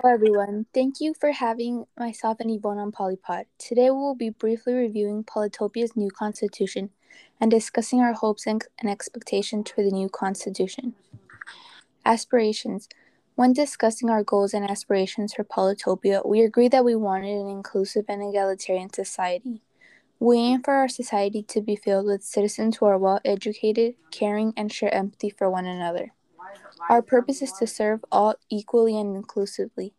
Hello, everyone. Thank you for having myself and Yvonne on Polypod. Today, we will be briefly reviewing Polytopia's new constitution and discussing our hopes and, and expectations for the new constitution. Aspirations. When discussing our goals and aspirations for Polytopia, we agreed that we wanted an inclusive and egalitarian society. We aim for our society to be filled with citizens who are well educated, caring, and share empathy for one another. Our purpose is to serve all equally and inclusively.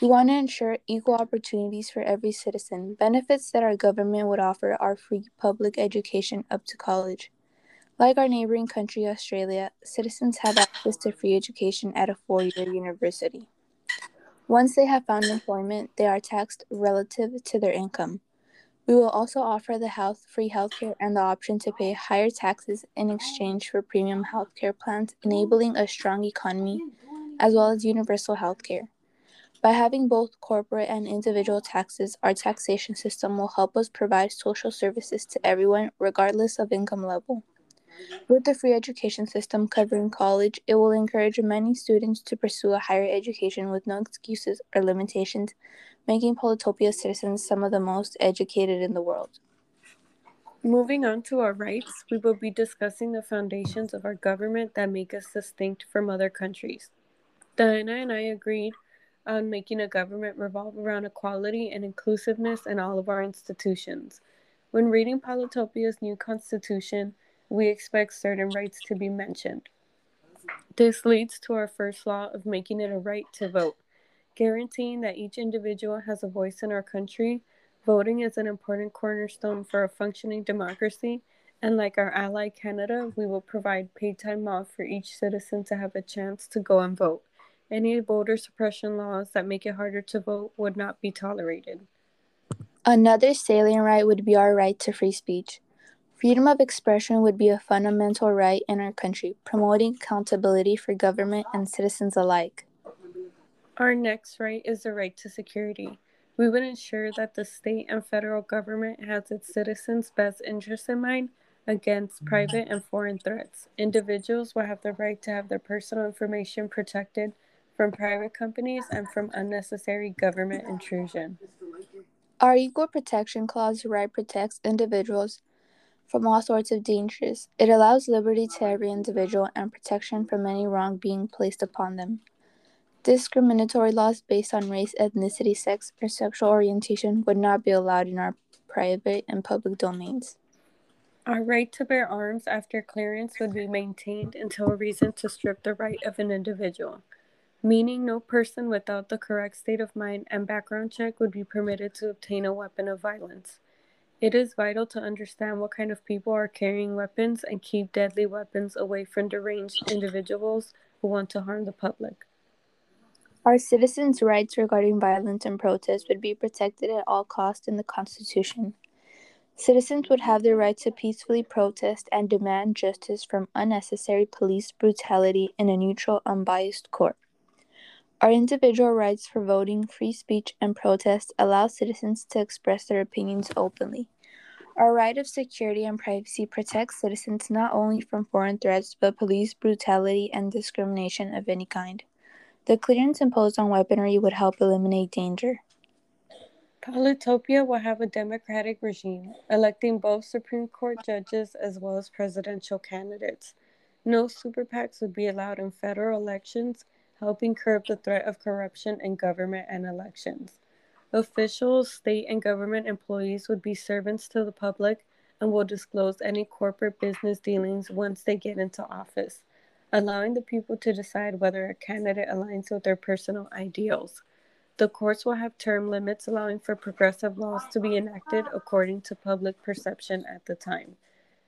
We want to ensure equal opportunities for every citizen. Benefits that our government would offer are free public education up to college. Like our neighboring country, Australia, citizens have access to free education at a four year university. Once they have found employment, they are taxed relative to their income. We will also offer the health free healthcare and the option to pay higher taxes in exchange for premium healthcare plans, enabling a strong economy as well as universal healthcare. By having both corporate and individual taxes, our taxation system will help us provide social services to everyone, regardless of income level. With the free education system covering college, it will encourage many students to pursue a higher education with no excuses or limitations, making Polytopia citizens some of the most educated in the world. Moving on to our rights, we will be discussing the foundations of our government that make us distinct from other countries. Diana and I agreed on making a government revolve around equality and inclusiveness in all of our institutions. When reading Polytopia's new constitution, we expect certain rights to be mentioned. This leads to our first law of making it a right to vote. Guaranteeing that each individual has a voice in our country, voting is an important cornerstone for a functioning democracy, and like our ally Canada, we will provide paid time off for each citizen to have a chance to go and vote. Any voter suppression laws that make it harder to vote would not be tolerated. Another salient right would be our right to free speech. Freedom of expression would be a fundamental right in our country, promoting accountability for government and citizens alike. Our next right is the right to security. We would ensure that the state and federal government has its citizens' best interests in mind against private and foreign threats. Individuals will have the right to have their personal information protected from private companies and from unnecessary government intrusion. Our Equal Protection Clause right protects individuals from all sorts of dangers. It allows liberty to every individual and protection from any wrong being placed upon them. Discriminatory laws based on race, ethnicity, sex, or sexual orientation would not be allowed in our private and public domains. Our right to bear arms after clearance would be maintained until a reason to strip the right of an individual, meaning no person without the correct state of mind and background check would be permitted to obtain a weapon of violence. It is vital to understand what kind of people are carrying weapons and keep deadly weapons away from deranged individuals who want to harm the public. Our citizens' rights regarding violence and protest would be protected at all costs in the Constitution. Citizens would have the right to peacefully protest and demand justice from unnecessary police brutality in a neutral, unbiased court. Our individual rights for voting, free speech, and protest allow citizens to express their opinions openly. Our right of security and privacy protects citizens not only from foreign threats but police brutality and discrimination of any kind. The clearance imposed on weaponry would help eliminate danger. Polytopia will have a democratic regime, electing both Supreme Court judges as well as presidential candidates. No super PACs would be allowed in federal elections, helping curb the threat of corruption in government and elections. Officials, state, and government employees would be servants to the public and will disclose any corporate business dealings once they get into office allowing the people to decide whether a candidate aligns with their personal ideals. The courts will have term limits allowing for progressive laws to be enacted according to public perception at the time.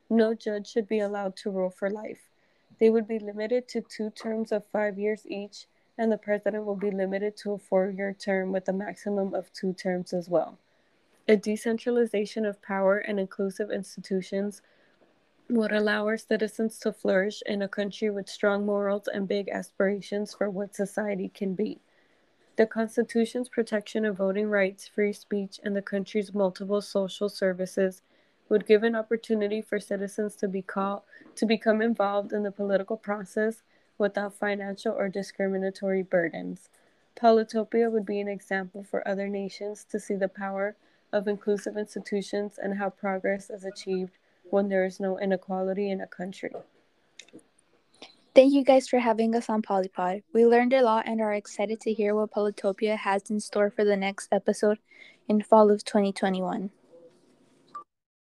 No judge should be allowed to rule for life. They would be limited to two terms of five years each, and the president will be limited to a four year term with a maximum of two terms as well. A decentralization of power and inclusive institutions would allow our citizens to flourish in a country with strong morals and big aspirations for what society can be. The Constitution's protection of voting rights, free speech, and the country's multiple social services would give an opportunity for citizens to be called, to become involved in the political process without financial or discriminatory burdens. Polytopia would be an example for other nations to see the power of inclusive institutions and how progress is achieved when there is no inequality in a country. Thank you guys for having us on Polypod. We learned a lot and are excited to hear what Polytopia has in store for the next episode in fall of 2021.